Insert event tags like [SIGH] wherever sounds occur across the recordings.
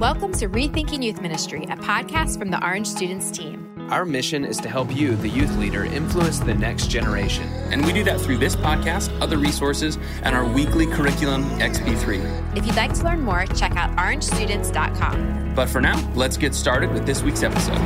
Welcome to Rethinking Youth Ministry, a podcast from the Orange Students team. Our mission is to help you, the youth leader, influence the next generation. And we do that through this podcast, other resources, and our weekly curriculum, XP3. If you'd like to learn more, check out orangestudents.com. But for now, let's get started with this week's episode.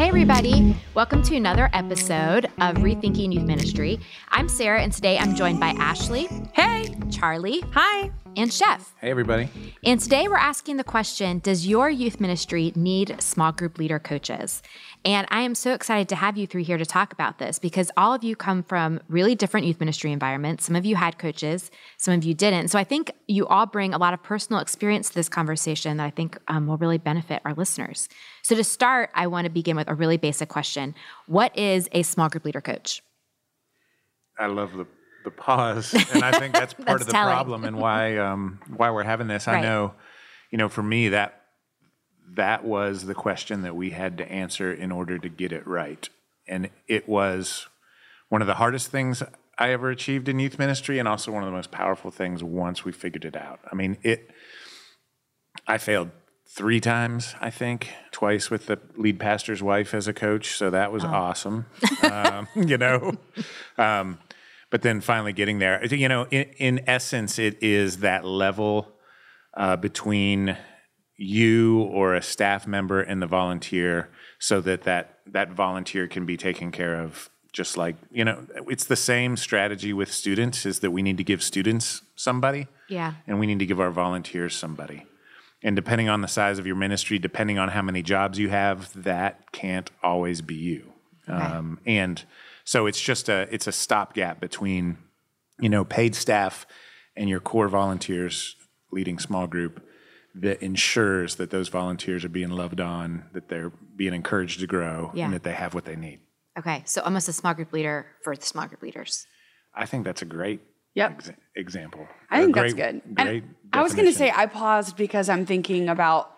Hey, everybody. Welcome to another episode of Rethinking Youth Ministry. I'm Sarah, and today I'm joined by Ashley. Hey. Charlie. Hi. And Chef. Hey, everybody. And today we're asking the question Does your youth ministry need small group leader coaches? And I am so excited to have you three here to talk about this because all of you come from really different youth ministry environments. Some of you had coaches, some of you didn't. So I think you all bring a lot of personal experience to this conversation that I think um, will really benefit our listeners. So to start, I want to begin with a really basic question What is a small group leader coach? I love the the pause, [LAUGHS] and I think that's part That's of the telling. problem and why um, why we're having this. I know, you know, for me that that was the question that we had to answer in order to get it right, and it was one of the hardest things I ever achieved in youth ministry, and also one of the most powerful things once we figured it out. I mean, it. I failed three times, I think, twice with the lead pastor's wife as a coach, so that was awesome. um, [LAUGHS] you know. Um, but then finally getting there, you know, in, in essence, it is that level uh, between you or a staff member and the volunteer, so that that that volunteer can be taken care of. Just like you know, it's the same strategy with students: is that we need to give students somebody, Yeah. and we need to give our volunteers somebody. And depending on the size of your ministry, depending on how many jobs you have, that can't always be you. Um, and so it's just a it's a stopgap between you know paid staff and your core volunteers leading small group that ensures that those volunteers are being loved on, that they're being encouraged to grow, Yeah. and that they have what they need. Okay. So almost a small group leader for the small group leaders. I think that's a great Yep. exa- example. I think great- that's good. Great and I was going to say. I paused because I'm thinking about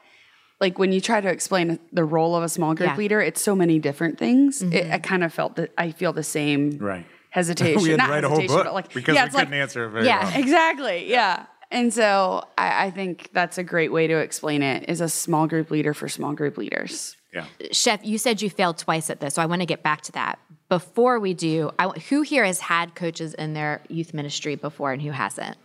like when you try to explain the role of a small group Yeah. leader, it's so many different things. It, mm-hmm. I kind of felt that I feel the same Right. [LAUGHS] hesitation. we had to Not write a whole book like because yeah, we it's like couldn't answer it very Yeah. well. [LAUGHS] exactly, yeah. And so I, I think that's a great way to explain it is a small group leader for small group leaders. Yeah. Chef, you said you failed twice at this, so I want to get back to that. Before we do, I, who here has had coaches in their youth ministry before and who hasn't?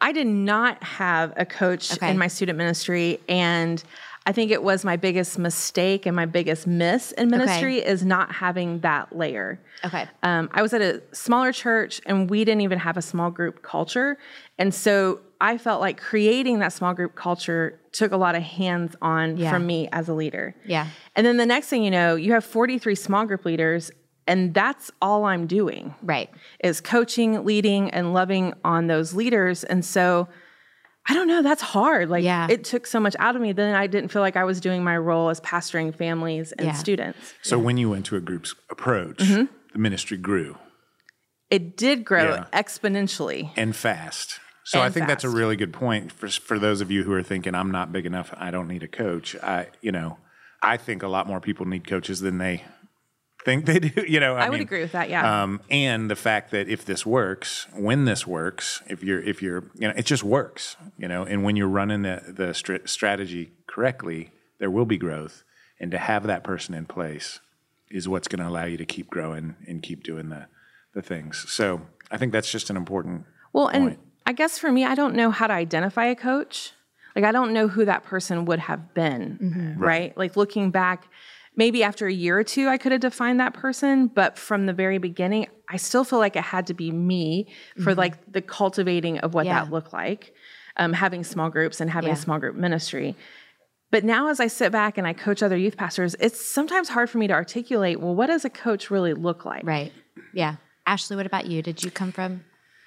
I did not have a coach Okay. in my student ministry, and I think it was my biggest mistake and my biggest miss in ministry is not having that layer. Okay. Um, I was at a smaller church, and we didn't even have a small group culture, and so I felt like creating that small group culture took a lot of hands on Yeah. from me as a leader. Yeah. And then the next thing you know, you have 43 small group leaders, and that's all I'm doing Right. is coaching, leading, and loving on those leaders. And so I don't know, that's hard. Like Yeah. it took so much out of me. Then I didn't feel like I was doing my role as pastoring families and Yeah. students. So when you went to a group's approach, Mm-hmm. the ministry grew It did grow Yeah. exponentially. and fast. So I And think that's a really good point for for those of you who are thinking I'm not big enough, I don't need a coach. I you know, I think a lot more people need coaches than they think they do. [LAUGHS] You know, I, I, would mean, agree with that. Yeah. Um, and the fact that if this works, when this works, if you're if you're you know, it just works. You know, and when you're running the the str- strategy correctly, there will be growth, and to have that person in place is what's going to allow you to keep growing and keep doing the the things. So I think that's just an important. well, and point. I guess for me, I don't know how to identify a coach. Like I don't know who that person would have been, right? Like looking back, maybe after a year or two, I could have defined that person, but from the very beginning, I still feel like it had to be me for like the cultivating of what Yeah. that looked like, um, having small groups and having Yeah. small group ministry. But now, as I sit back and I coach other youth pastors, it's sometimes hard for me to articulate. Well, what does a coach really look like? Right. Yeah. Ashley, what about you? Did you come from?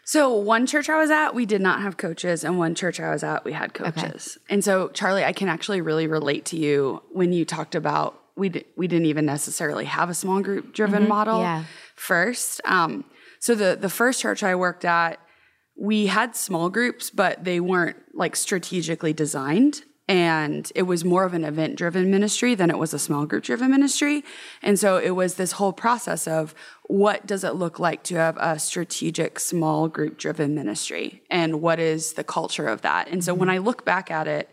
So one church I was at, we did not have coaches, and one church I was at, we had coaches. And so, Charlie, I can actually really relate to you when you talked about we di- we didn't even necessarily have a small group driven model yeah. first. Um, so the the first church I worked at, we had small groups, but they weren't like strategically designed. And it was more of an event driven ministry than it was a small group driven ministry. And so it was this whole process of what does it look like to have a strategic small group driven ministry? And what is the culture of that? And so when mm-hmm. I look back at it,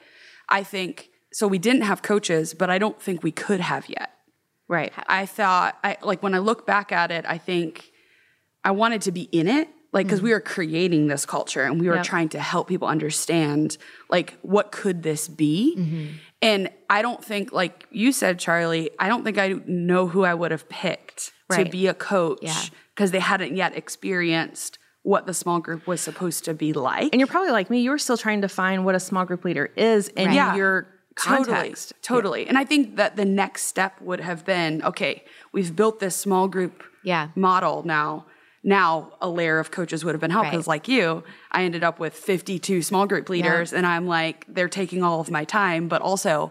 I think so. We didn't have coaches, but I don't think we could have yet. Right. I thought, I like when I look back at it, I think I wanted to be in it, like because we mm-hmm. were creating this culture and we were Yep. trying to help people understand, like what could this be. Mm-hmm. And I don't think, like you said, Charlie, I don't think I know who I would have picked to be a coach Yeah. because they hadn't yet experienced what the small group was supposed to be like. And you're probably like me, you were still trying to find what a small group leader is in Yeah. your context. Totally, totally. And I think that the next step would have been okay, we've built this small group Yeah. model now. Now a layer of coaches would have been helpful because, Right. like you, I ended up with 52 small group leaders, and I'm like, they're taking all of my time, but also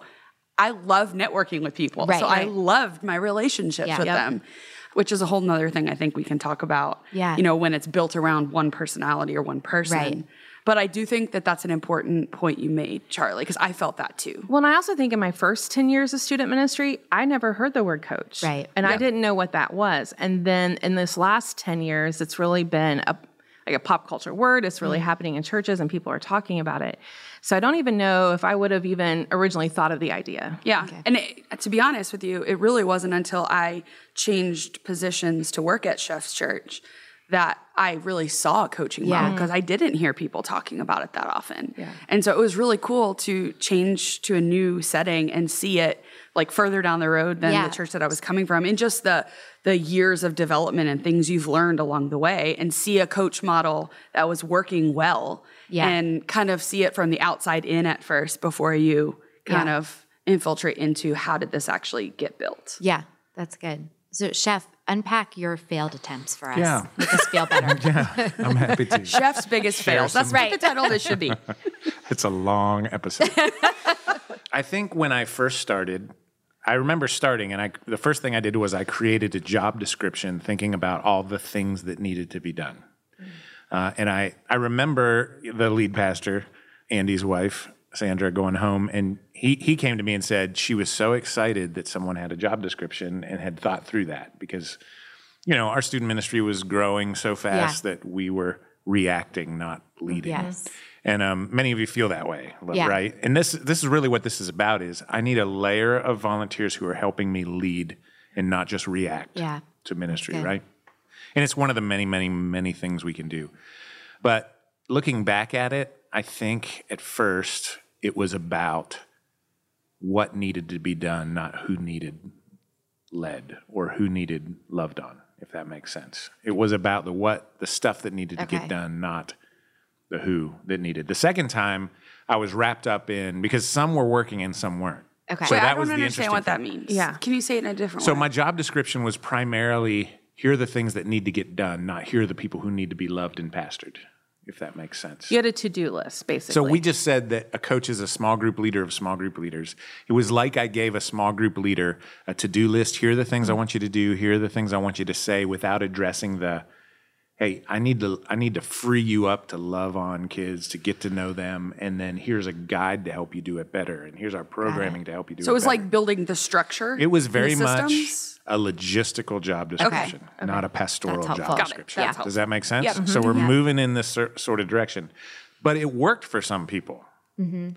I love networking with people. Right, so I loved my relationships Yeah. with Yep. them. Which is a whole nother thing I think we can talk about. Yeah. You know, when it's built around one personality or one person. But I do think that that's an important point you made, Charlie, because I felt that too. Well, and I also think in my first 10 years of student ministry, I never heard the word coach. Right. And I didn't know what that was. And then in this last 10 years, it's really been a like a pop culture word. It's Mm. really happening in churches and people are talking about it. So I don't even know if I would have even originally thought of the idea. Yeah. And it, to be honest with you, it really wasn't until I changed positions to work at Chef's Church that I really saw a coaching Yeah. model because I didn't hear people talking about it that often. And so it was really cool to change to a new setting and see it like further down the road than Yeah. the church that I was coming from and just the the years of development and things you've learned along the way and see a coach model that was working well Yeah. and kind of see it from the outside in at first before you kind Yeah. of infiltrate into how did this actually get built. Yeah, that's good. So, Chef, unpack your failed attempts for us. Yeah. Make us feel better. [LAUGHS] yeah, I'm happy to. [LAUGHS] Chef's biggest fails. That's some- what the title of this should be. [LAUGHS] It's a long episode. I think when I first started, I remember starting, and I the first thing I did was I created a job description, thinking about all the things that needed to be done. Uh, and I I remember the lead pastor, Andy's wife, Sandra, going home, and he he came to me and said she was so excited that someone had a job description and had thought through that because you know our student ministry was growing so fast that we were reacting, not leading. Yes. And um, many of you feel that way, Yeah. right? And this this is really what this is about: is I need a layer of volunteers who are helping me lead and not just react Yeah. to ministry, right? And it's one of the many, many, many things we can do. But looking back at it, I think at first it was about what needed to be done, not who needed led or who needed loved on, if that makes sense. It was about the what, the stuff that needed to get done, not the who that needed. The second time, I was wrapped up in because some were working and some weren't. Okay. So Wait, that I was don't the understand interesting what that thing. means. Yeah. Can you say it in a different So way? So my job description was primarily here are the things that need to get done, not here are the people who need to be loved and pastored, if that makes sense. You had a to do list, basically. So we just said that a coach is a small group leader of small group leaders. It was like I gave a small group leader a to-do list. Here are the things I mm-hmm. want you to do. Here are the things I want you to say without addressing the hey, I need to I need to free you up to love on kids, to get to know them, and then here's a guide to help you do it better. And here's our programming to help you do it so it was better. like building the structure. It was very much a logistical job description, not a pastoral job description. Does that make sense? Yep. So we're mm-hmm. moving in this sort of direction, but it worked for some people. Mm-hmm.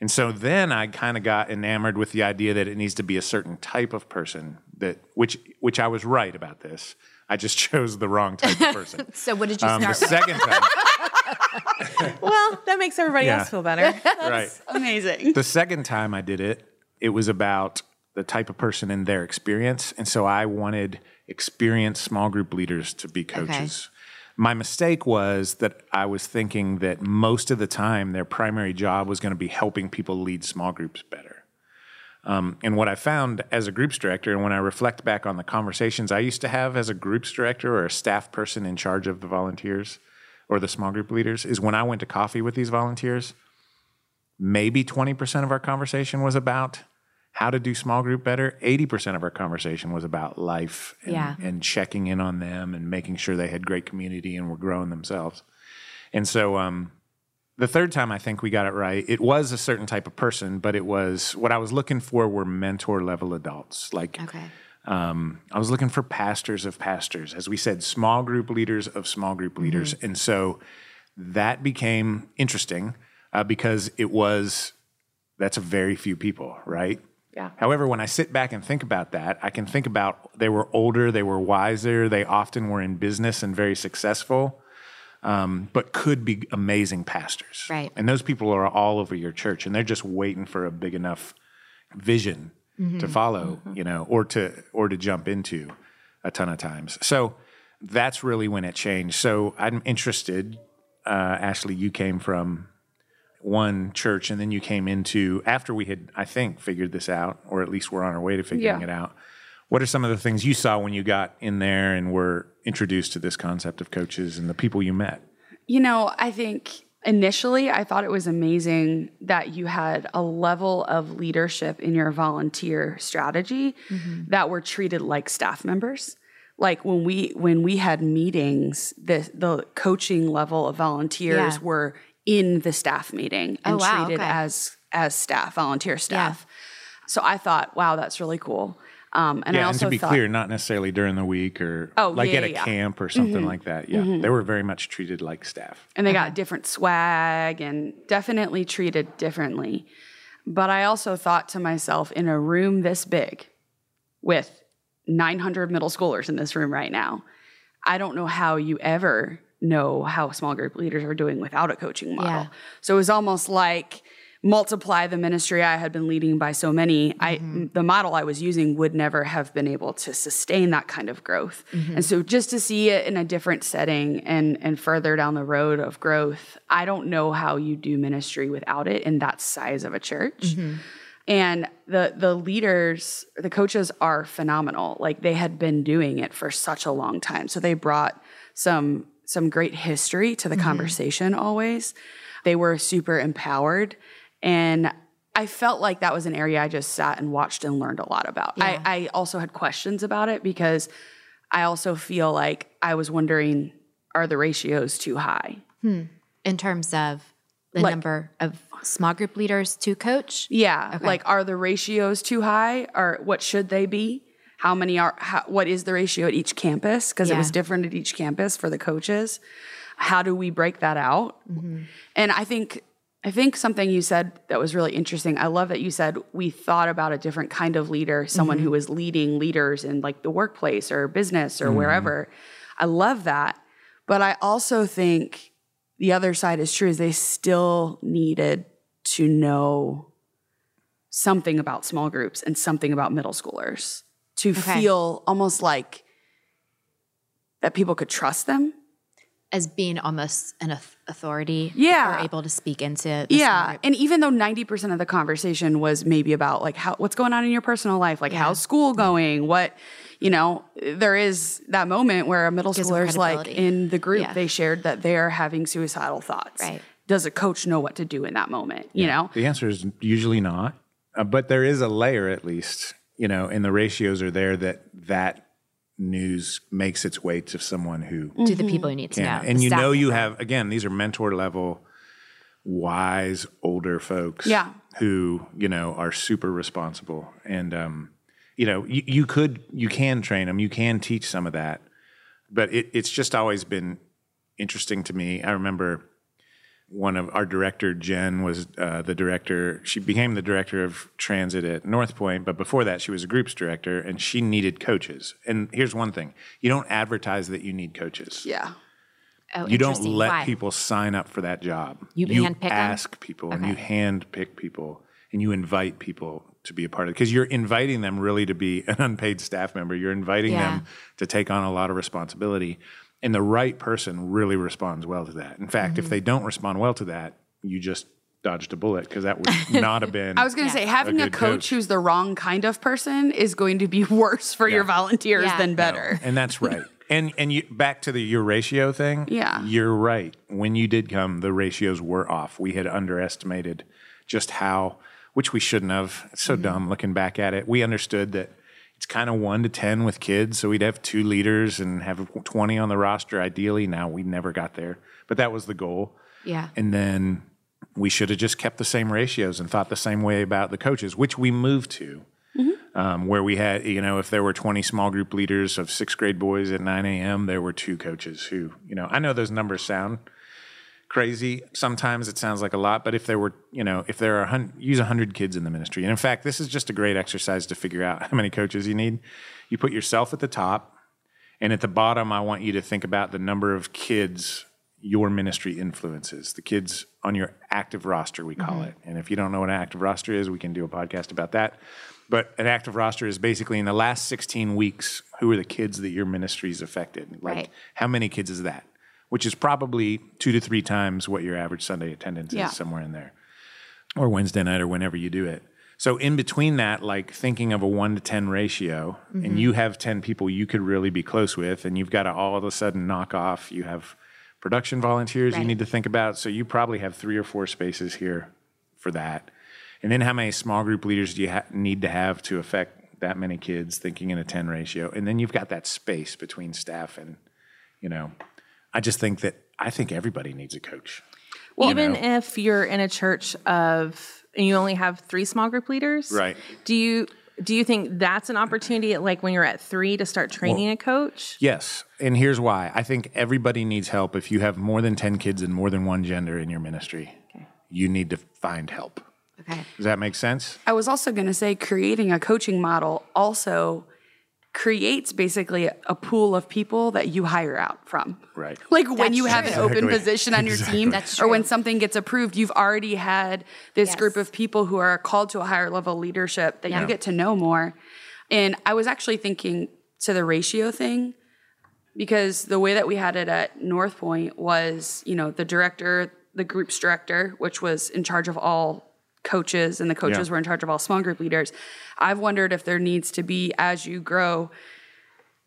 And so then I kind of got enamored with the idea that it needs to be a certain type of person that which which I was right about this. I just chose the wrong type of person. [LAUGHS] So, what did you Um, the start with? second time, [LAUGHS] well, that makes everybody Yeah. else feel better. [LAUGHS] right? Amazing. The second time I did it, it was about the type of person and their experience. And so I wanted experienced small group leaders to be coaches. My mistake was that I was thinking that most of the time their primary job was going to be helping people lead small groups better. Um, and what I found as a groups director, and when I reflect back on the conversations I used to have as a groups director or a staff person in charge of the volunteers or the small group leaders, is when I went to coffee with these volunteers, maybe 20% of our conversation was about how to do small group better. 80% of our conversation was about life and, Yeah. and checking in on them and making sure they had great community and were growing themselves. And so um, the third time I think we got it right, it was a certain type of person, but it was what I was looking for were mentor level adults. Like Okay. um, I was looking for pastors of pastors, as we said, small group leaders of small group leaders. Mm-hmm. And so that became interesting uh, because it was That's a very few people, right? Yeah. However, when I sit back and think about that, I can think about they were older, they were wiser, they often were in business and very successful, um, but could be amazing pastors. Right. And those people are all over your church, and they're just waiting for a big enough vision to follow, you know, or to or to jump into a ton of times. So that's really when it changed. So I'm interested. Uh, Ashley, you came from one church, and then you came into after we had, I think, figured this out, or at least we're on our way to figuring Yeah. it out. What are some of the things you saw when you got in there and were introduced to this concept of coaches and the people you met? You know, I think initially I thought it was amazing that you had a level of leadership in your volunteer strategy mm-hmm. that were treated like staff members. Like when we when we had meetings, the the coaching level of volunteers Yeah. were in the staff meeting and Oh, wow, treated okay. as as staff, volunteer staff. So I thought, wow, that's really cool. Um, and I yeah, and to be thought, clear, not necessarily during the week or Oh, like yeah, at a yeah, yeah. camp or something like that. Yeah, they were very much treated like staff. and they got different swag and definitely treated differently. But I also thought to myself, in a room this big with 900 middle schoolers in this room right now, I don't know how you ever know how small group leaders are doing without a coaching model. Yeah. So it was almost like multiply the ministry I had been leading by so many. I mm-hmm. the model I was using would never have been able to sustain that kind of growth. Mm-hmm. And so just to see it in a different setting and and further down the road of growth, I don't know how you do ministry without it in that size of a church. Mm-hmm. And the the leaders, the coaches are phenomenal. Like they had been doing it for such a long time. So they brought some some great history to the conversation always. They were super empowered and I felt like that was an area I just sat and watched and learned a lot about. I, I also had questions about it because I also feel like I was wondering are the ratios too high? Hmm. in terms of the Like- number of small group leaders to coach. Yeah, like are the ratios too high? Or what should they be? How many are? How, what is the ratio at each campus? Because it was different at each campus for the coaches. How do we break that out? Mm-hmm. And I think I think something you said that was really interesting. I love that you said we thought about a different kind of leader, someone who mm-hmm. was leading leaders in like the workplace or business or mm-hmm. wherever. I love that. But I also think the other side is true is they still needed to know something about small groups and something about middle schoolers to feel almost like that people could trust them. As being almost an authority. Yeah. Or able to speak into the Yeah. group. And even though 90% of the conversation was maybe about like how what's going on in your personal life, like how's school going, what you know, there is that moment where a middle Gives them schooler's like in the group, Yeah. they shared that they're having suicidal thoughts. Right. Does a coach know what to do in that moment? You know? The answer is usually not, uh, but there is a layer at least, you know, and the ratios are there that that news makes its way to someone who to the people who need to know. And you know, you have again, these are mentor level, wise older folks, Yeah. who you know are super responsible, and um, you know, you, you could, you can train them, you can teach some of that, but it, it's just always been interesting to me. I remember one of our director, Jen, was uh, the director. She became the director of transit at North Point, but before that, she was a groups director, and she needed coaches. And here's one thing: you don't advertise that you need coaches. Yeah. Oh, You don't let Why? people sign up for that job. You handpick 'em? ask people, and you hand pick people, and you invite people to be a part of it because you're inviting them really to be an unpaid staff member. You're inviting Yeah. them to take on a lot of responsibility, and the right person really responds well to that. In fact, Mm-hmm. if they don't respond well to that, you just dodged a bullet because that would [LAUGHS] not have been. I was going to say, having a, good coach, coach. who's the wrong kind of person is going to be [LAUGHS] worse for your volunteers Yeah. than No. better. and that's [LAUGHS] right. And and you back to the your ratio thing. Yeah. you're right. When you did come, the ratios were off. We had underestimated just how, which we shouldn't have. It's so Mm-hmm. dumb looking back at it. We understood that it's kind of one to ten with kids, so we'd have two leaders and have twenty on the roster. Ideally, now we never got there, but that was the goal. Yeah. And then we should have just kept the same ratios and thought the same way about the coaches, which we moved to, um, where we had, you know, if there were 20 small group leaders of sixth grade boys at 9 a.m., there were two coaches who, you know, I know those numbers sound crazy. Sometimes it sounds like a lot, but if there were, you know, if there are a hun- use hundred kids in the ministry, and in fact, this is just a great exercise to figure out [LAUGHS] how many coaches you need. You put yourself at the top, and at the bottom, I want you to think about the number of kids your ministry influences, the kids on your active roster, we call mm-hmm. it. And if you don't know what an active roster is, we can do a podcast about that. But an active roster is basically in the last 16 weeks, who are the kids that your ministry's affected? Like, Right. how many kids is that? Which is probably two to three times what your average Sunday attendance Yeah. is, somewhere in there, or Wednesday night, or whenever you do it. So in between that, like thinking of a one to ten ratio, and mm-hmm. you have ten people you could really be close with, and you've got to all of a sudden knock off. You have production volunteers you need to think about, so you probably have three or four spaces here for that. And then how many small group leaders do you ha- need to have to affect that many kids? Thinking in a ten ratio, and then you've got that space between staff and, you know, I just think that I think everybody needs a coach. Even if you're in a church of and you only have three small group leaders, Right. Do you do you think that's an opportunity, like when you're at three, to start training a coach? Yes. And here's why. I think everybody needs help. If you have more than 10 kids and more than one gender in your ministry, you need to find help. Okay. Does that make sense? I was also going to say creating a coaching model also creates basically a pool of people that you hire out from. Right. Like when That's you have an true. open Exactly. position on your team That's or when something gets approved, you've already had this Yes. group of people who are called to a higher level leadership that Yeah. you get to know more. And I was actually thinking to the ratio thing because the way that we had it at North Point was, you know, the director, the group's director, which was in charge of all coaches, and the coaches Yeah. were in charge of all small group leaders. I've wondered if there needs to be, as you grow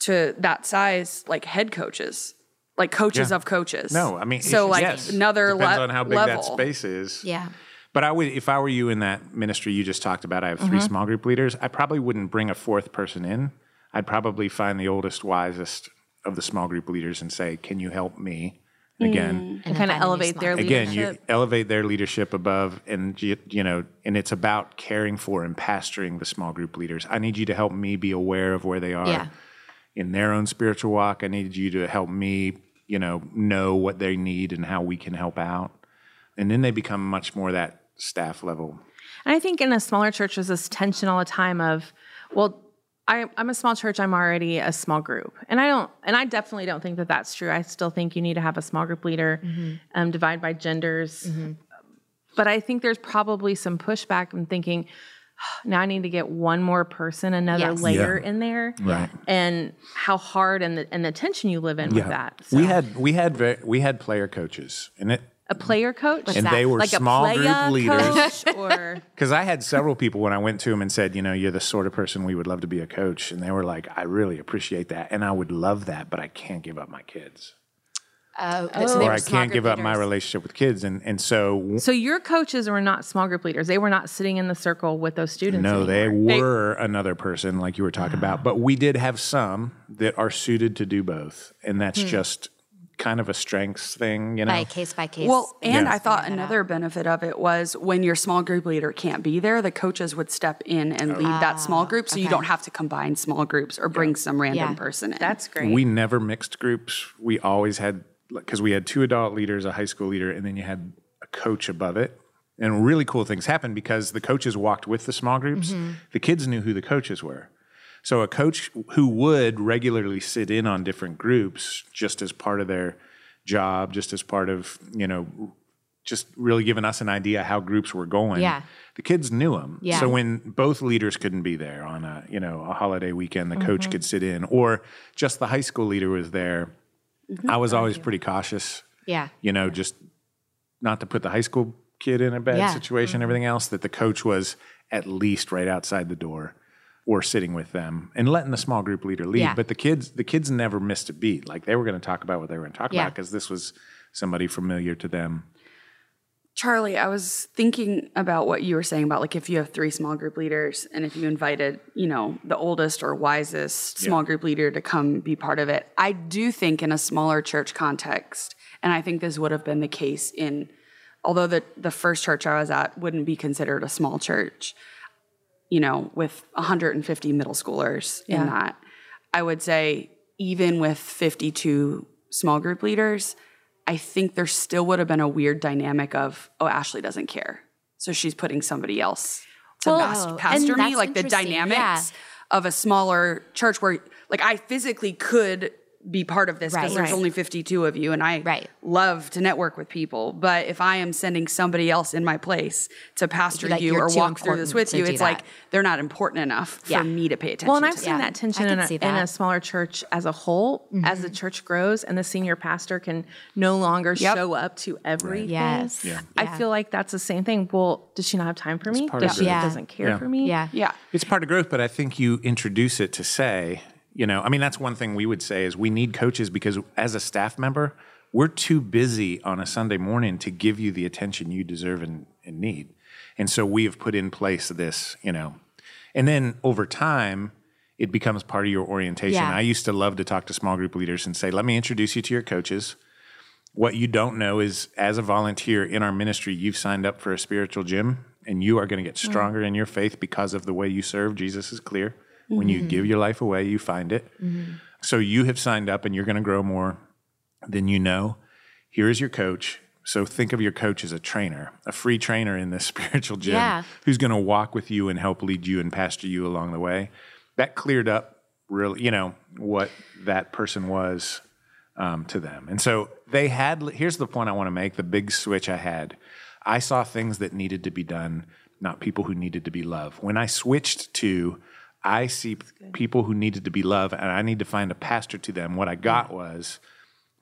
to that size, like head coaches, like coaches Yeah. of coaches. No, I mean, so like yes. another depends le- on how big level. that space is. Yeah. But I would, if I were you in that ministry you just talked about, I have 3 Mm-hmm. small group leaders. I probably wouldn't bring a fourth person in. I'd probably find the oldest, wisest of the small group leaders and say, "Can you help me?" Mm. And again, And then kind of find a new elevate their group. again, you elevate their leadership above, and you, you know, and it's about caring for and pastoring the small group leaders. I need you to help me be aware of where they are Yeah. in their own spiritual walk. I need you to help me, you know, know what they need and how we can help out. And then they become much more that staff level. And I think in a smaller church, there's this tension all the time of, well, I, I'm a small church. I'm already a small group, and I don't, and I definitely don't think that that's true. I still think you need to have a small group leader, mm-hmm. um, divide by genders. Mm-hmm. But I think there's probably some pushback in thinking, ah, now I need to get one more person, another Yes. layer in there, Right. and how hard and the and the tension you live in with that. So, We had we had ve- we had player coaches, and it a player coach, and that? they were like small a group leaders. coach, [LAUGHS] or [LAUGHS] Because I had several people when I went to them and said, you know, you're the sort of person we would love to be a coach, and they were like, I really appreciate that, and I would love that, but I can't give up my kids, Oh. So or I can't group give up my relationship with kids, and and so So your coaches were not small group leaders. They were not sitting in the circle with those students. no, they anymore. were another person like you were talking about, but we did have some that are suited to do both, and that's hmm. just kind of a strengths thing, you know. by case by case. Well, and Yeah. I thought another benefit of it was when your small group leader can't be there, the coaches would step in and oh. lead that small ah, group, so you don't have to combine small groups or bring some random Yeah. person in. That's great. We never mixed groups. We always had because we had two adult leaders, a high school leader, and then you had a coach above it. And really cool things happened because the coaches walked with the small groups. Mm-hmm. The kids knew who the coaches were. So a coach who would regularly sit in on different groups just as part of their job, just as part of, you know, just really giving us an idea how groups were going. Yeah. The kids knew them. Yeah. So when both leaders couldn't be there on a, you know, a holiday weekend, the coach could sit in or just the high school leader was there. I was always pretty cautious, yeah. you know, just not to put the high school kid in a bad Yeah. situation, everything else, that the coach was at least right outside the door or sitting with them and letting the small group leader lead. Yeah. But the kids, the kids never missed a beat. Like they were going to talk about what they were going to talk Yeah. about because this was somebody familiar to them. Charlie, I was thinking about what you were saying about like if you have three small group leaders and if you invited, you know, the oldest or wisest small group leader to come be part of it. I do think in a smaller church context, and I think this would have been the case in although the the first church I was at wouldn't be considered a small church, you know, with 150 middle schoolers Yeah. in that. I would say even with 52 small group leaders, I think there still would have been a weird dynamic of, oh, Ashley doesn't care. So she's putting somebody else to Well, pastor me. Like the dynamics yeah. of a smaller church where, like, I physically could be part of this because Right. there's Right. only 52 of you and I Right. love to network with people. But if I am sending somebody else in my place to pastor Like, you or walk through this with you, it's that. like they're not important enough Yeah. for me to pay attention Well, and I've to. seen that tension in a, see in a smaller church as a whole. As the church grows and the senior pastor can no longer Yep. show up to everything. Yes. Yeah. I feel like that's the same thing. Well, does she not have time for me? Does she yeah. doesn't care Yeah. for me? Yeah. Yeah. It's part of growth, but I think you introduce it to say, you know, I mean, that's one thing we would say is we need coaches because as a staff member, we're too busy on a Sunday morning to give you the attention you deserve and, and need. And so we have put in place this, you know, and then over time, it becomes part of your orientation. Yeah. I used to love to talk to small group leaders and say, let me introduce you to your coaches. What you don't know is, as a volunteer in our ministry, you've signed up for a spiritual gym and you are going to get mm. stronger in your faith because of the way you serve. Jesus is clear. When you give your life away, you find it. So you have signed up and you're going to grow more than you know. Here is your coach. So think of your coach as a trainer, a free trainer in this [LAUGHS] spiritual gym Yeah. who's going to walk with you and help lead you and pastor you along the way. That cleared up really, you know, what that person was um, to them. And so they had, here's the point I want to make the big switch I had. I saw things that needed to be done, not people who needed to be loved. When I switched to, I see people who needed to be loved and I need to find a pastor to them, what I mm. got was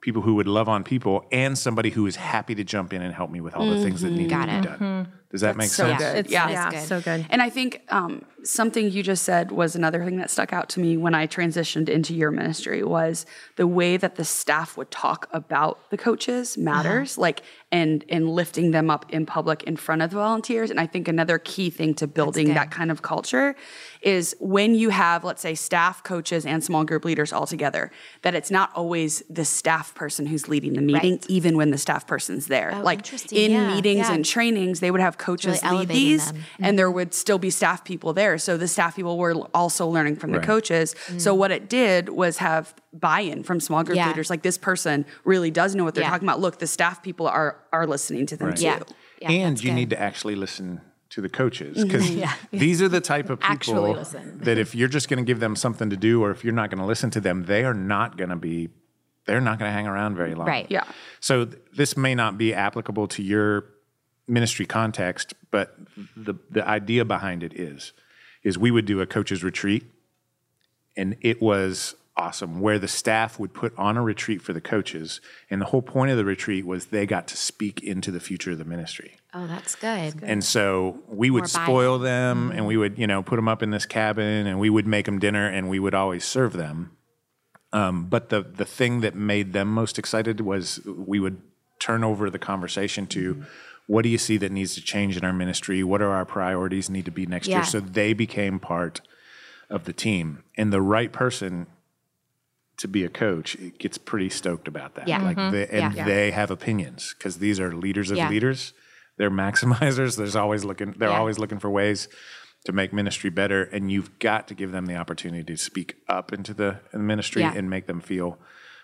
people who would love on people and somebody who is happy to jump in and help me with all the things that mm-hmm. need Got to it. be done. Mm-hmm. Does that make so sense? good. It's, Yeah. yeah, That's good. so good. And I think um, something you just said was another thing that stuck out to me when I transitioned into your ministry was the way that the staff would talk about the coaches matters, like and and lifting them up in public in front of the volunteers. And I think another key thing to building that kind of culture is when you have, let's say, staff, coaches, and small group leaders all together, that it's not always the staff person who's leading the meeting, Right. even when the staff person's there. Oh, like in Yeah, meetings yeah. and trainings, they would have coaches Really lead elevating these, them. and there would still be staff people there. So the staff people were also learning from the Right. coaches. So what it did was have buy-in from small group Mm. Yeah. leaders. Like this person really does know what they're Yeah. talking about. Look, the staff people are are listening to them Right. too. Yeah. Yeah, and you good. need to actually listen to the coaches because [LAUGHS] these are the type of people [LAUGHS] that if you're just going to give them something to do or if you're not going to listen to them, they are not going to be, they're not going to hang around very long. Right. Yeah. So th- this may not be applicable to your ministry context, but the the idea behind it is, is we would do a coaches retreat, and it was awesome where the staff would put on a retreat for the coaches, and the whole point of the retreat was they got to speak into the future of the ministry. Oh, that's good. And so we would More buy-in. spoil them and we would, you know, put them up in this cabin and we would make them dinner and we would always serve them. Um, but the, the thing that made them most excited was we would turn over the conversation to what do you see that needs to change in our ministry? What are our priorities need to be next Yeah. year? So they became part of the team. And the right person to be a coach gets pretty stoked about that. Yeah. Like mm-hmm. they, and Yeah. they have opinions because these are leaders of Yeah. leaders. They're [LAUGHS] maximizers. There's always looking. They're always looking for ways to make ministry better, and you've got to give them the opportunity to speak up into the, in the ministry and make them feel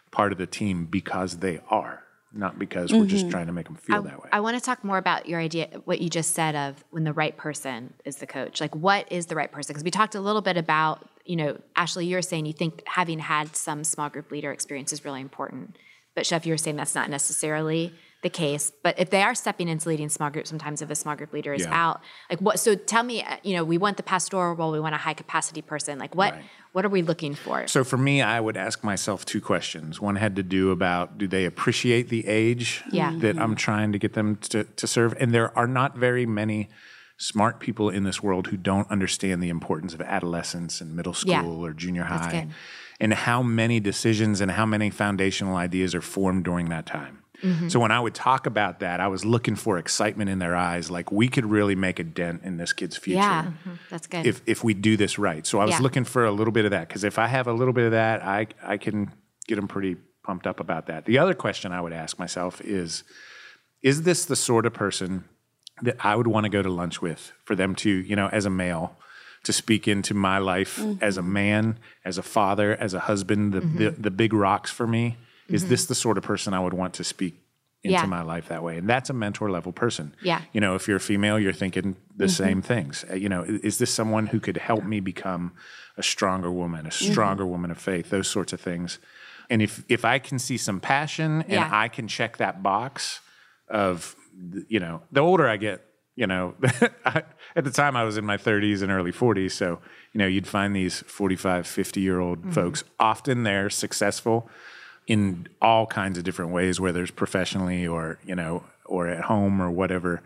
part of the team because they are, not because we're just mm-hmm. trying to make them feel that way. I want to talk more about your idea, what you just said of when the right person is the coach. Like, what is the right person? Because we talked a little bit about, you know, Ashley, you're saying you think having had some small group leader experience is really important. But Chef, you're saying that's not necessarily the case. But if they are stepping into leading small groups, sometimes if a small group leader is Yeah. out, like what? So tell me, uh, you know, we want the pastoral role, we want a high capacity person. Like, what? Right. What are we looking for? So for me, I would ask myself two questions. One had to do about do they appreciate the age Yeah. that I'm trying to get them to, to serve? And there are not very many smart people in this world who don't understand the importance of adolescence and middle school Yeah. or junior That's high good. and how many decisions and how many foundational ideas are formed during that time. Mm-hmm. So when I would talk about that, I was looking for excitement in their eyes, like we could really make a dent in this kid's future yeah, mm-hmm. that's good. if if we do this right. So I was Yeah. looking for a little bit of that because if I have a little bit of that, I I can get them pretty pumped up about that. The other question I would ask myself is, is this the sort of person that I would want to go to lunch with for them to, you know, as a male, to speak into my life as a mm-hmm. man, as a father, as a husband, the the, mm-hmm. the big rocks for me. Is mm-hmm. this the sort of person I would want to speak into Yeah. my life that way. And that's a mentor level person. Yeah. You know, if you're a female, you're thinking the mm-hmm. same things. Uh, You know, is this someone who could help me become a stronger woman, a mm-hmm. stronger woman of faith, those sorts of things. And if if I can see some passion and Yeah. I can check that box of you know, the older I get, you know, [LAUGHS] at the time I was in my 30s and early 40s, so you know, you'd find these 45, 50 year old folks often they're successful in all kinds of different ways, whether it's professionally or, you know, or at home or whatever.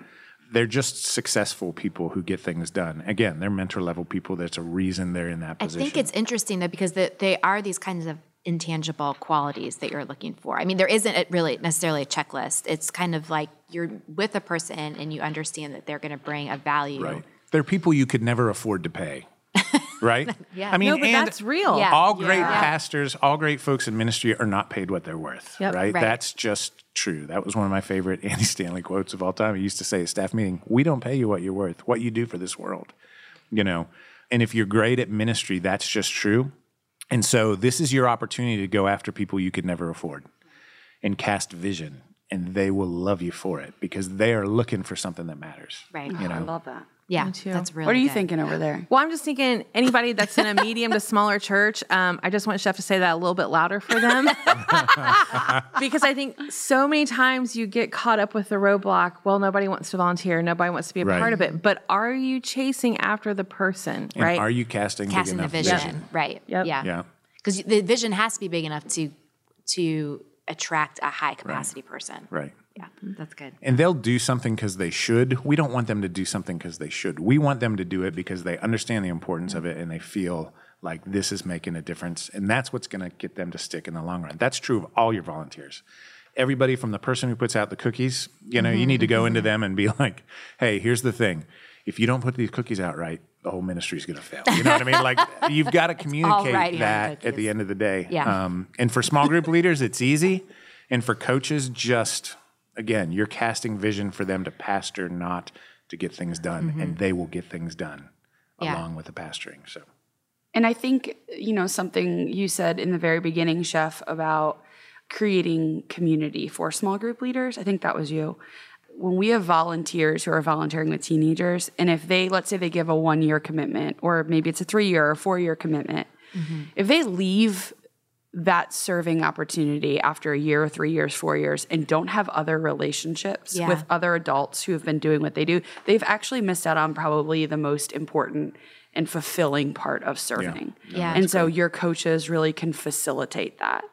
They're just successful people who get things done. Again, they're mentor level people. That's a reason they're in that I think it's interesting though because the, they are these kinds of intangible qualities that you're looking for. I mean, there isn't really necessarily a checklist. It's kind of like you're with a person and you understand that they're going to bring a value. Right. They're people you could never afford to pay. [LAUGHS] Right? Yeah. I mean, No, but and that's real. Yeah. all great Yeah. pastors, all great folks in ministry are not paid what they're worth. Yep. Right? Right. That's just true. That was one of my favorite [LAUGHS] Andy Stanley quotes of all time. He used to say at staff meeting, "We don't pay you what you're worth. What you do for this world." You know. And if you're great at ministry, that's just true. And so this is your opportunity to go after people you could never afford and cast vision and they will love you for it because they are looking for something that matters. Right. You oh, know. I love that. Yeah. too. That's really What are you good. thinking over there? Well, I'm just thinking anybody that's in a [LAUGHS] medium to smaller church, um, I just want Chef to say that a little bit louder for them. [LAUGHS] because I think so many times you get caught up with the roadblock. Well, nobody wants to volunteer, nobody wants to be a Right. part of it. But are you chasing after the person, And right? are you casting, Casting big the enough vision. Right. Yep. Yeah. Yeah. Because the vision has to be big enough to to attract a high capacity person. Right. Yeah. Mm-hmm. That's good. And they'll do something because they should. We don't want them to do something because they should. We want them to do it because they understand the importance of it and they feel like this is making a difference. And that's what's going to get them to stick in the long run. That's true of all your volunteers. Everybody from the person who puts out the cookies, you know, you mm-hmm. need to go into mm-hmm. them and be [LAUGHS] like, hey, here's the thing. If you don't put these cookies out right, the whole ministry is going to fail. You know what I mean? Like, [LAUGHS] you've got to communicate right that at the end of the day. Yeah. Um, and for small group leaders, it's easy. And for coaches, just again, you're casting vision for them to pastor, not to get things done, mm-hmm. and they will get things done Yeah. along with the pastoring. So And I think, you know, something you said in the very beginning, Chef, about creating community for small group leaders, I think that was you. When we have volunteers who are volunteering with teenagers, and if they, let's say they give a one year commitment, or maybe it's a three year or four year commitment, mm-hmm. if they leave that serving opportunity after a year or three years, four years, and don't have other relationships Yeah. with other adults who have been doing what they do, they've actually missed out on probably the most important and fulfilling part of serving. Yeah. And so your coaches really can facilitate that.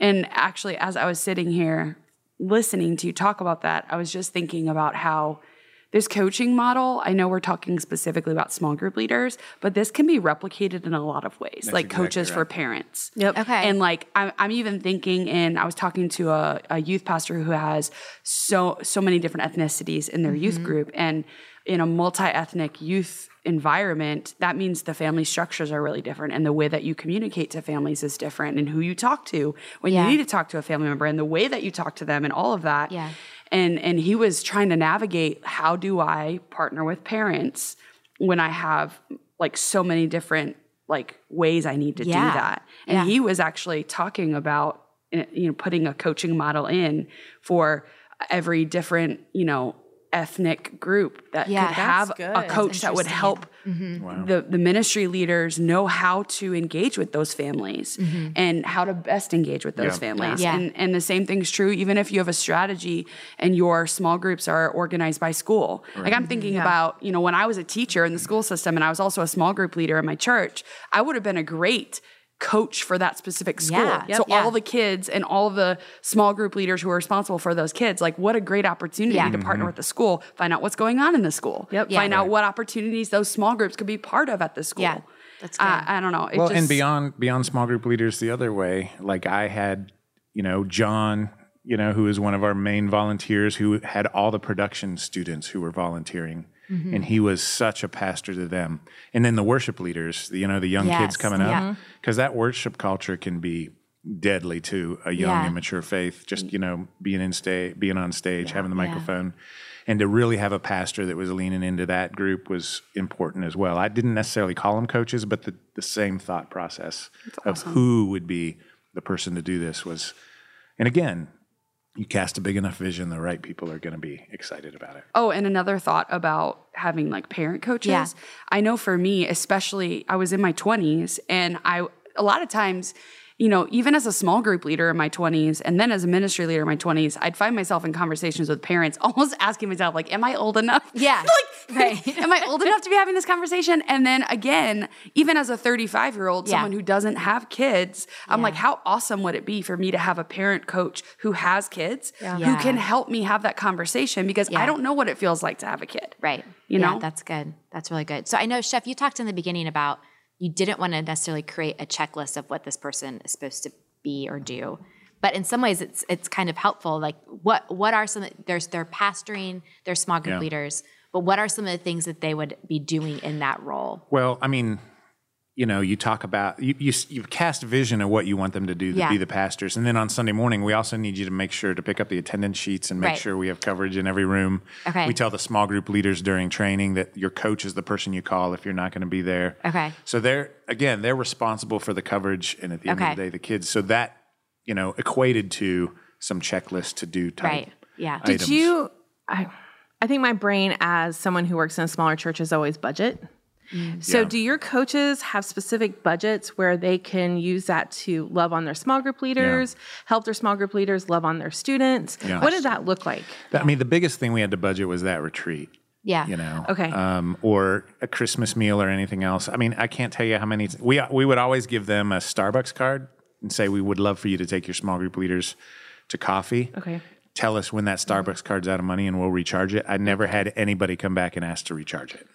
And actually, as I was sitting here listening to you talk about that, I was just thinking about how this coaching model, I know we're talking specifically about small group leaders, but this can be replicated in a lot of ways, like exactly coaches for parents. Yep. Okay. And like I'm, I'm even thinking, and I was talking to a, a youth pastor who has so so many different ethnicities in their youth mm-hmm. group, and in a multi-ethnic youth environment, that means the family structures are really different, and the way that you communicate to families is different, and who you talk to when Yeah. you need to talk to a family member, and the way that you talk to them, and all of that. Yeah. And and he was trying to navigate how do I partner with parents when I have like so many different like ways I need to Yeah. do that. And Yeah. he was actually talking about uh, you know putting a coaching model in for every different, you know, ethnic group that Yeah. could have good. a coach that would interesting. help mm-hmm. the, the ministry leaders know how to engage with those families mm-hmm. and how to best engage with those Yeah. families. Yeah. And, and the same thing's true even if you have a strategy and your small groups are organized by school. Like I'm thinking about, you know, when I was a teacher in the school system and I was also a small group leader in my church, I would have been a great coach for that specific school. Yeah. So Yep. Yeah. all the kids and all the small group leaders who are responsible for those kids, like what a great opportunity Yeah. to mm-hmm. partner with the school, find out what's going on in the school, Yep. Yeah. find out what opportunities those small groups could be part of at the school. Yeah. That's good. I, I don't know. It well, just, and beyond beyond small group leaders, the other way, like I had, you know, John, you know, who is one of our main volunteers, who had all the production students who were volunteering, Mm-hmm. and he was such a pastor to them. And then the worship leaders, you know, the young Yes, kids coming yeah. up, because that worship culture can be deadly to a young Yeah. immature faith. Just you know, being in sta- being on stage, having the microphone. And to really have a pastor that was leaning into that group was important as well. I didn't necessarily call them coaches, but the, the same thought process of who would be the person to do this was. And again, you cast a big enough vision, the right people are going to be excited about it. Oh, and another thought about having like parent coaches. Yeah. I know for me, especially, I was in my 20s and I, a lot of times, you know, even as a small group leader in my 20s and then as a ministry leader in my 20s, I'd find myself in conversations with parents [LAUGHS] almost asking myself, like, am I old enough? Yeah. [LAUGHS] like, Right. [LAUGHS] am I old enough to be having this conversation? And then again, even as a 35 year old, Yeah. someone who doesn't have kids, I'm Yeah. like, how awesome would it be for me to have a parent coach who has kids who Yeah. can help me have that conversation because. I don't know what it feels like to have a kid. Right. You know? that's good. That's really good. So I know, Chef, you talked in the beginning about you didn't want to necessarily create a checklist of what this person is supposed to be or do. But in some ways it's it's kind of helpful. Like what what are some there's they're pastoring, they're small group Yeah. leaders, but what are some of the things that they would be doing in that role? Well, I mean, you know, you talk about you you you cast vision of what you want them to do to Yeah. be the pastors, and then on Sunday morning, we also need you to make sure to pick up the attendance sheets and make Right. sure we have coverage in every room. Okay. We tell the small group leaders during training that your coach is the person you call if you're not going to be there. Okay. So they're again they're responsible for the coverage, and at the end Okay. of the day, the kids. So that you know equated to some checklist to do type. Right. Yeah. Did you? I, I think my brain, as someone who works in a smaller church, is always budget. So, Yeah. do your coaches have specific budgets where they can use that to love on their small group leaders, help their small group leaders love on their students? Yeah. What did that look like? I mean, the biggest thing we had to budget was that retreat. Yeah. you know Okay. um, or a christmas meal or anything else i mean i can't tell you how many we, we would always give them a starbucks card and say we would love for you to take your small group leaders to coffee Okay. tell us when that starbucks card's out of money and we'll recharge it i never had anybody come back and ask to recharge it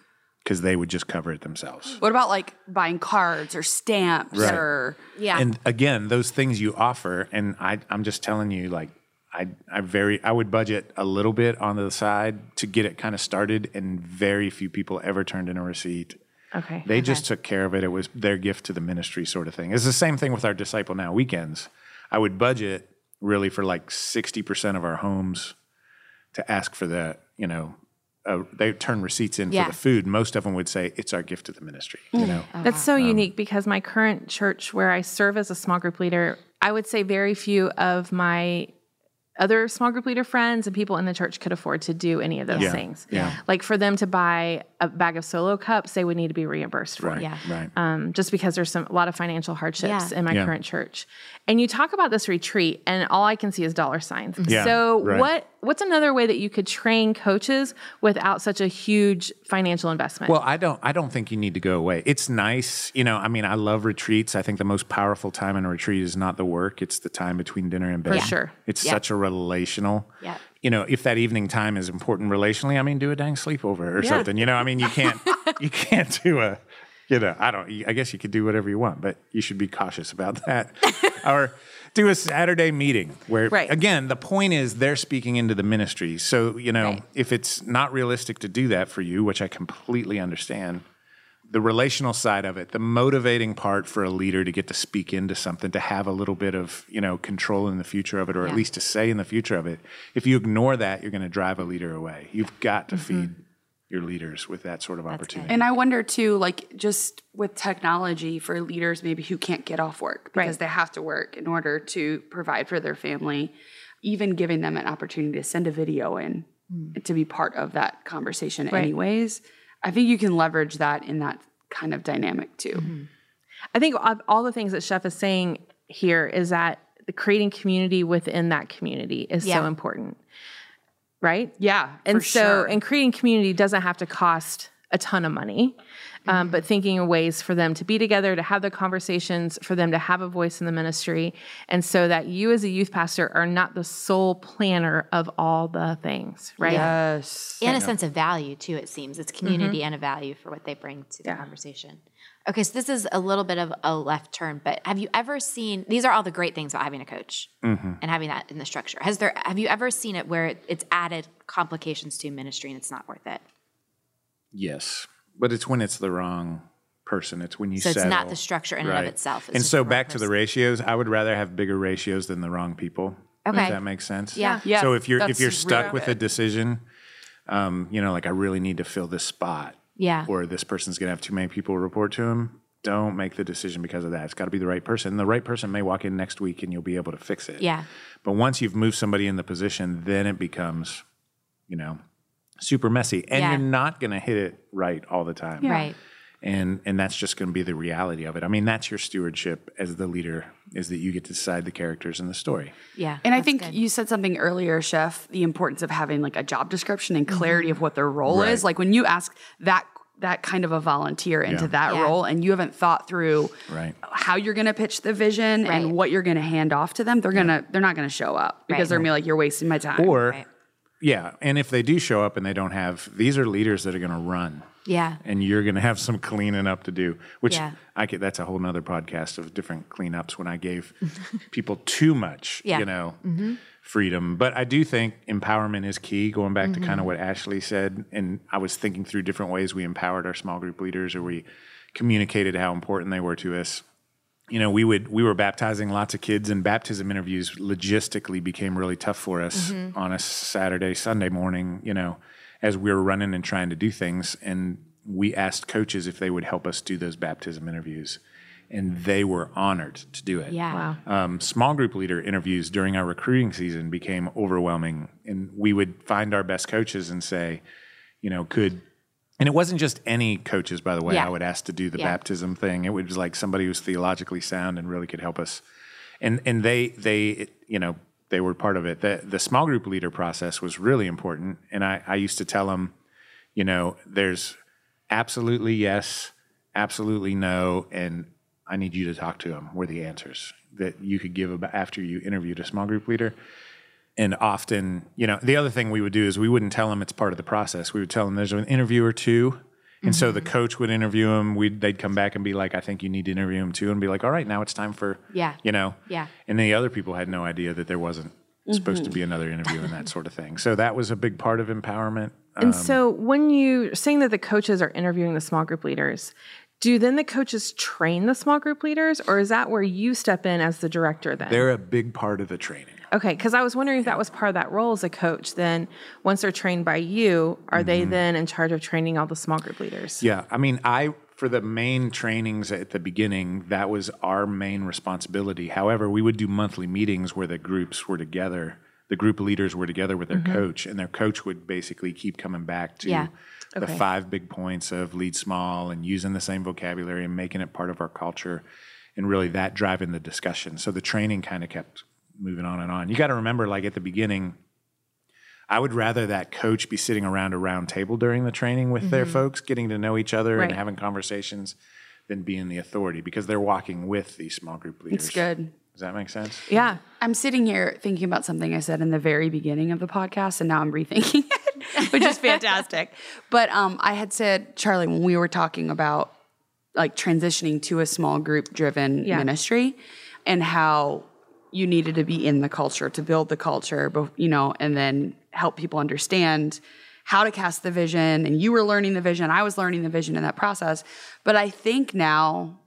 because they would just cover it themselves What about like buying cards or stamps Right. or Yeah. and again those things you offer and I, i'm just telling you like I, I very I would budget a little bit on the side to get it kind of started, and very few people ever turned in a receipt. Okay. They just took care of it. It was their gift to the ministry, sort of thing. It's the same thing with our Disciple Now weekends. I would budget really for like 60% of our homes to ask for the, you know, uh, they turn receipts in Yeah. for the food. Most of them would say, it's our gift to the ministry, you know? That's so unique because my current church, where I serve as a small group leader, I would say very few of my other small group leader friends and people in the church could afford to do any of those Yeah, things. yeah. Like for them to buy a bag of solo cups, they would need to be reimbursed for. Right, Yeah. right. Um, just because there's some a lot of financial hardships Yeah. in my Yeah. current church. And you talk about this retreat, and all I can see is dollar signs. Yeah, so right. what what's another way that you could train coaches without such a huge financial investment? Well, I don't. I don't think you need to go away. It's nice, you know. I mean, I love retreats. I think the most powerful time in a retreat is not the work; it's the time between dinner and bed. For sure. it's Yeah. such a relational. Yeah. You know, if that evening time is important relationally, I mean, do a dang sleepover or something. You know, I mean, you can't. [LAUGHS] you can't do a. You know, I don't. I guess you could do whatever you want, but you should be cautious about that. [LAUGHS] or do a Saturday meeting where, Right. again, the point is they're speaking into the ministry. So you know, Right. if it's not realistic to do that for you, which I completely understand, the relational side of it, the motivating part for a leader to get to speak into something, to have a little bit of, you know, control in the future of it, or Yeah. at least to say in the future of it. If you ignore that, you're going to drive a leader away. You've got to mm-hmm. feed your leaders with that sort of opportunity. And I wonder too, like just with technology for leaders maybe who can't get off work because Right. they have to work in order to provide for their family, even giving them an opportunity to send a video in hmm. to be part of that conversation anyways. I think you can leverage that in that kind of dynamic too. Mm-hmm. I think of all the things that Chef is saying here is that the creating community within that community is Yeah. so important, right? Yeah. and for so sure. and creating community doesn't have to cost a ton of money um, but thinking of ways for them to be together to have the conversations for them to have a voice in the ministry and so that you as a youth pastor are not the sole planner of all the things right yes. and a sense of value too it seems it's community and a value for what they bring to the Yeah. conversation okay so this is a little bit of a left turn but have you ever seen these are all the great things about having a coach and having that in the structure has there have you ever seen it where it's added complications to ministry and it's not worth it yes. But it's when it's the wrong person. It's when you So it's not the structure in and of itself, it's and so the wrong back to the ratios, I would rather have bigger ratios than the wrong people. Okay. If that makes sense. Yeah. Yeah, so if you're if you're stuck really with a decision, um, you know, like I really need to fill this spot, yeah or this person's gonna have too many people report to him, don't make the decision because of that. It's got to be the right person. The right person may walk in next week and you'll be able to fix it. Yeah. But once you've moved somebody in the position, then it becomes, you know, super messy. And Yeah. you're not going to hit it right all the time. Right. And and that's just going to be the reality of it. I mean, that's your stewardship as the leader is that you get to decide the characters in the story. Yeah. And I think good. you said something earlier, Chef, the importance of having like a job description and clarity Mm-hmm. of what their role Right. is. Like when you ask that that kind of a volunteer into Yeah. that Yeah. role and you haven't thought through Right. how you're going to pitch the vision Right. and what you're going to hand off to them, they're going to they're not going to show up because Right. they're going to be like you're wasting my time. Or Right. yeah, and if they do show up and they don't have these are leaders that are going to run. Yeah. and you're going to have some cleaning up to do which Yeah. i could that's a whole nother podcast of different cleanups when i gave people too much Yeah. you know mm-hmm. Freedom but i do think empowerment is key going back to kind Mm-hmm. of what ashley said and i was thinking through different ways we empowered our small group leaders or we communicated how important they were to us you know we would we were baptizing lots of kids and baptism interviews logistically became really tough for us Mm-hmm. on a saturday sunday morning you know as we were running and trying to do things and we asked coaches if they would help us do those baptism interviews and they were honored to do it Yeah. um, small group leader interviews during our recruiting season became overwhelming and we would find our best coaches and say you know could and it wasn't just any coaches by the way Yeah. i would ask to do the Yeah. baptism thing it was like somebody who's theologically sound and really could help us and and they they you know they were part of it the the small group leader process was really important and i i used to tell them you know there's absolutely yes absolutely no and i need you to talk to them were the answers that you could give about after you interviewed a small group leader and often you know the other thing we would do is we wouldn't tell them it's part of the process we would tell them there's an interview or two and so the Mm-hmm. coach would interview them we'd they'd come back and be like i think you need to interview him too and be like all right now it's time for Yeah. you know Yeah. and the other people had no idea that there wasn't supposed to Mm-hmm. be another interview and that sort of thing so that was a big part of empowerment And so when you saying that the coaches are interviewing the small group leaders, do then the coaches train the small group leaders or is that where you step in as the director then? they're a big part of the training Okay, because I was wondering if that was part of that role as a coach. Then, once they're trained by you, are they mm-hmm. then in charge of training all the small group leaders? Yeah, I mean, I for the main trainings at the beginning, that was our main responsibility. However, we would do monthly meetings where the groups were together. The group leaders were together with their mm-hmm. coach, and their coach would basically keep coming back to Yeah. The five big points of lead small and using the same vocabulary and making it part of our culture, and really that driving the discussion. So the training kind of kept moving on and on. You got to remember, like at the beginning, I would rather that coach be sitting around a round table during the training with their mm-hmm. folks, getting to know each other Right. and having conversations, than being the authority because they're walking with these small group leaders. It's good. Does that make sense? Yeah. I'm sitting here thinking about something I said in the very beginning of the podcast, and now I'm rethinking it, [LAUGHS] which is fantastic. But um, I had said, Charlie, when we were talking about like transitioning to a small group driven Yeah. ministry and how you needed to be in the culture to build the culture, you know, and then help people understand how to cast the vision. And you were learning the vision, I was learning the vision in that process. But I think now,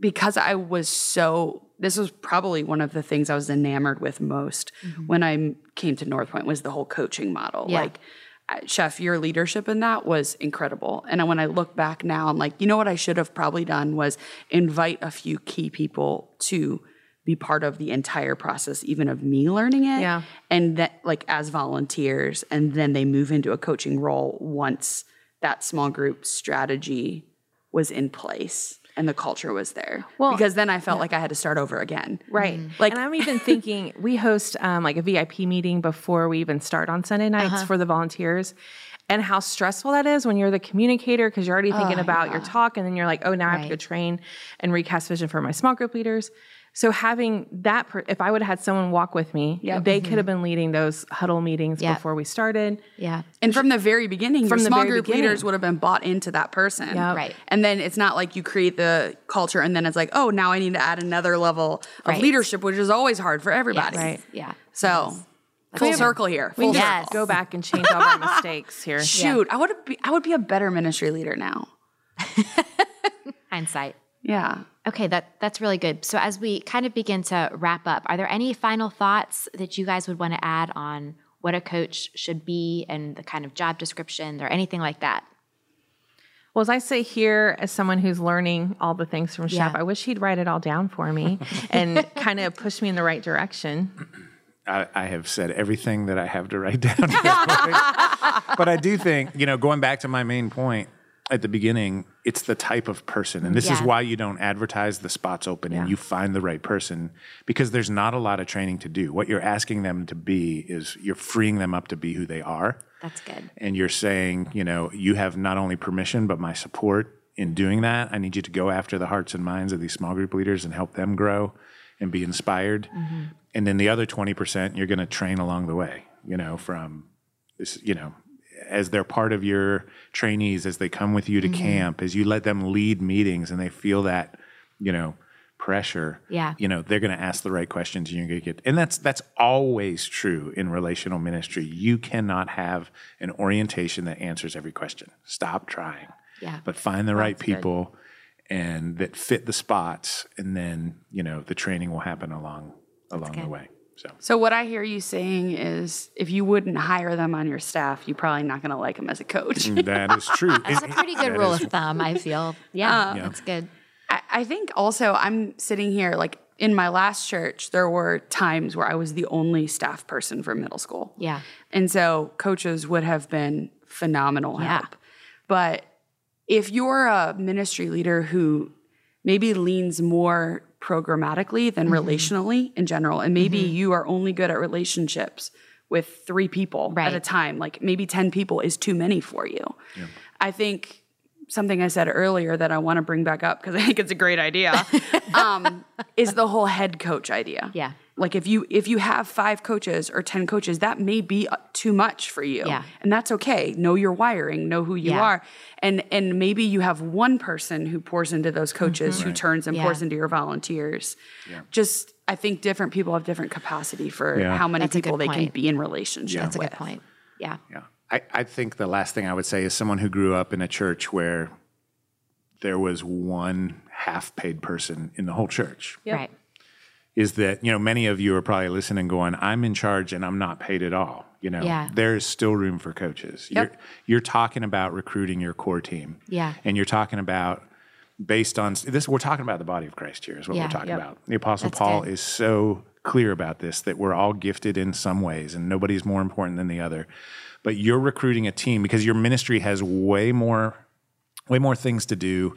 because I was so this was probably one of the things I was enamored with most mm-hmm. when I came to North Point was the whole coaching model. Yeah. Like chef, your leadership in that was incredible. And when I look back now, I'm like, you know what I should have probably done was invite a few key people to be part of the entire process, even of me learning it. Yeah. And that like as volunteers, and then they move into a coaching role once that small group strategy was in place and the culture was there. Well, because then I felt like I had to start over again. Right. Like, and I'm even thinking [LAUGHS] we host um, like a VIP meeting before we even start on Sunday nights for the volunteers. And how stressful that is when you're the communicator because you're already thinking about your talk, and then you're like, oh, now I have to go train and recast vision for my small group leaders. So having that, per- if I would have had someone walk with me, Yep. they mm-hmm. could have been leading those huddle meetings Yep. before we started. Yeah. And from the very beginning, From your the small very group beginning. leaders would have been bought into that person. Yep. Right. And then it's not like you create the culture and then it's like, oh, now I need to add another level of Right. leadership, which is always hard for everybody. Right. Yeah. So full circle here. We Full can Yes. go back and change all our mistakes here. [LAUGHS] Shoot, I would be I would be a better ministry leader now. [LAUGHS] Hindsight. Yeah. Okay, that that's really good. So as we kind of begin to wrap up, are there any final thoughts that you guys would want to add on what a coach should be and the kind of job description or anything like that? Well, as I sit here as someone who's learning all the things from Chef, Yeah. I wish he'd write it all down for me [LAUGHS] and kind of push me in the right direction. I, I have said everything that I have to write [LAUGHS] down. [LAUGHS] but I do think, you know, going back to my main point at the beginning, it's the type of person. And this is why you don't advertise the spots open and you find the right person because there's not a lot of training to do. What you're asking them to be is you're freeing them up to be who they are. That's good. And you're saying, you know, you have not only permission, but my support in doing that. I need you to go after the hearts and minds of these small group leaders and help them grow and be inspired. Mm-hmm. And then the other 20%, you're going to train along the way, you know, from this, you know, as they're part of your trainees, as they come with you to camp, as you let them lead meetings and they feel that, you know, pressure. Yeah. You know, they're going to ask the right questions and you're going to get, and that's, that's always true in relational ministry. You cannot have an orientation that answers every question. Stop trying. Yeah. But find the right people and that fit the spots. And then, you know, the training will happen along, along the way. So. So what I hear you saying is, if you wouldn't hire them on your staff, you're probably not going to like them as a coach. Mm, that is true. That's a pretty good rule is- of thumb, I feel. [LAUGHS] Um, yeah, that's good. I, I think also I'm sitting here like in my last church, there were times where I was the only staff person for middle school. Yeah. And so coaches would have been phenomenal Yeah. help. But if you're a ministry leader who maybe leans more programmatically than Mm-hmm. relationally in general, and maybe you are only good at relationships with three people at a time, like maybe 10 people is too many for you. I think something I said earlier that I want to bring back up because I think it's a great idea um, [LAUGHS] is the whole head coach idea. Yeah. Like if you if you have five coaches or ten coaches, that may be uh, too much for you, Yeah. and that's okay. Know your wiring, know who you Yeah. are, and and maybe you have one person who pours into those coaches, who turns and Mm-hmm. Yeah. pours into your volunteers. Just I think different people have different capacity for Yeah. how many That's people good they can be in relationship. That's a with. good point. Yeah. Yeah. I, I think the last thing I would say is someone who grew up in a church where there was one half paid person in the whole church Right. is that, you know, many of you are probably listening going, I'm in charge and I'm not paid at all. You know, Yeah. there's still room for coaches. You're, you're talking about recruiting your core team. Yeah. And you're talking about based on this, we're talking about the body of Christ here is what Yeah. we're talking Yep. about. The Apostle That's Paul good. is so clear about this that we're all gifted in some ways and nobody's more important than the other. But you're recruiting a team because your ministry has way more way more things to do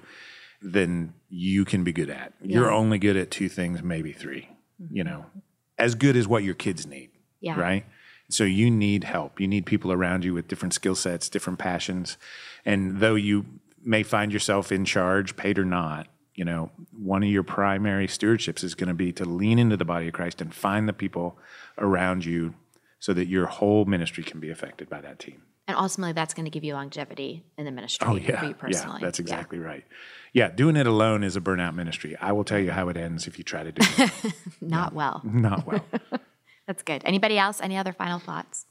than you can be good at. You're only good at two things, maybe 3 You know, as good as what your kids need. Yeah. Right? So you need help. You need people around you with different skill sets, different passions. And though you may find yourself in charge, paid or not, you know, one of your primary stewardships is going to be to lean into the body of Christ and find the people around you so that your whole ministry can be affected by that team. And ultimately, that's going to give you longevity in the ministry Oh for yeah, you personally. yeah, that's exactly right. Yeah, doing it alone is a burnout ministry. I will tell you how it ends if you try to do it. [LAUGHS] [LAUGHS] Not well. Not [LAUGHS] well. That's good. Anybody else? Any other final thoughts?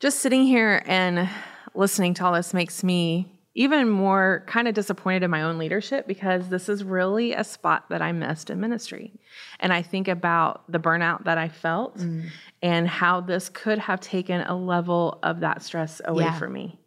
Just sitting here and listening to all this makes me even more kind of disappointed in my own leadership because this is really a spot that I missed in ministry. And I think about the burnout that I felt Mm. and how this could have taken a level of that stress away Yeah. from me.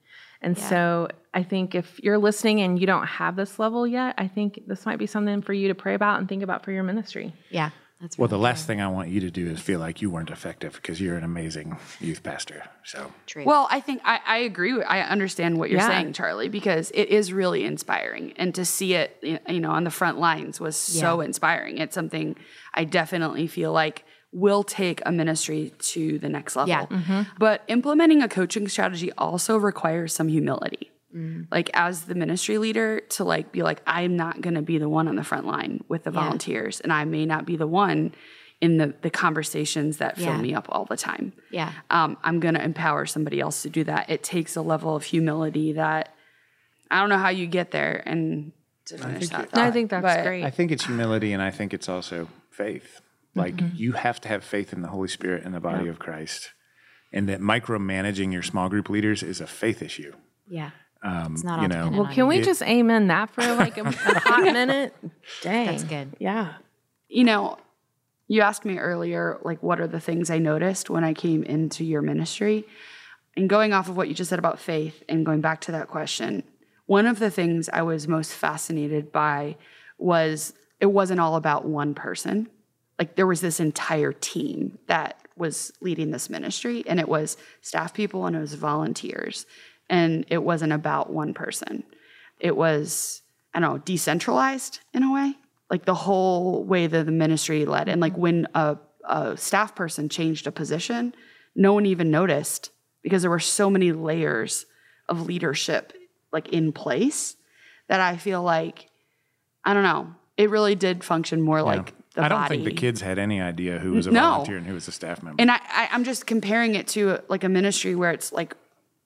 And so I think if you're listening and you don't have this level yet, I think this might be something for you to pray about and think about for your ministry. Yeah. That's Well, really the last thing I want you to do is feel like you weren't effective because you're an amazing youth pastor. So true. Well, I think I, I agree. with- I understand what you're Yeah. saying, Charlie, because it is really inspiring, and to see it, you know, on the front lines was so Yeah. inspiring. It's something I definitely feel like will take a ministry to the next level. Yeah. Mm-hmm. But implementing a coaching strategy also requires some humility. Like as the ministry leader, to like be like, I'm not going to be the one on the front line with the volunteers, and I may not be the one in the the conversations that fill Yeah. me up all the time yeah. um, I'm going to empower somebody else to do that. It takes a level of humility that I don't know how you get there. And to finish that, No, I think that's but great. I think it's humility and I think it's also faith. Like Mm-hmm. you have to have faith in the Holy Spirit and the body of Christ. And that micromanaging your small group leaders is a faith issue. Yeah. Um, it's not all you know- Well, on can you. we just amen that for like a, a [LAUGHS] hot minute? Dang. That's good. Yeah. you know, you asked me earlier, like, what are the things I noticed when I came into your ministry? And going off of what you just said about faith and going back to that question, one of the things I was most fascinated by was it wasn't all about one person. Like there was this entire team that was leading this ministry, and it was staff people and it was volunteers. And it wasn't about one person. It was, I don't know, decentralized in a way. Like the whole way that the ministry led. And like when a, a staff person changed a position, no one even noticed because there were so many layers of leadership like in place that I feel like I don't know. It really did function more like the I don't body. think the kids had any idea who was a No. volunteer and who was a staff member. And I, I, I'm just comparing it to like a ministry where it's like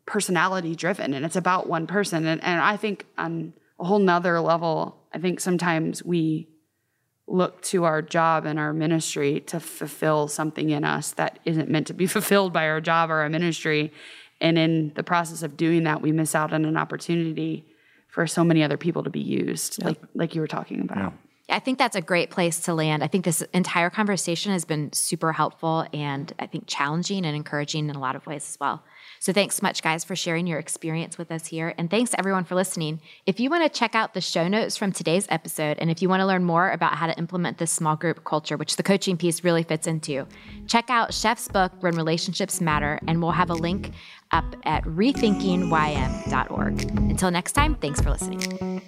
personality driven and it's about one person. And, and I think on a whole nother level, I think sometimes we look to our job and our ministry to fulfill something in us that isn't meant to be [LAUGHS] fulfilled by our job or our ministry. And in the process of doing that, we miss out on an opportunity for so many other people to be used, like like you were talking about. Yeah. I think that's a great place to land. I think this entire conversation has been super helpful and I think challenging and encouraging in a lot of ways as well. So thanks so much, guys, for sharing your experience with us here. And thanks everyone for listening. If you want to check out the show notes from today's episode, and if you want to learn more about how to implement this small group culture, which the coaching piece really fits into, check out Chef's book, When Relationships Matter, and we'll have a link up at rethinkingym.org. Until next time, thanks for listening.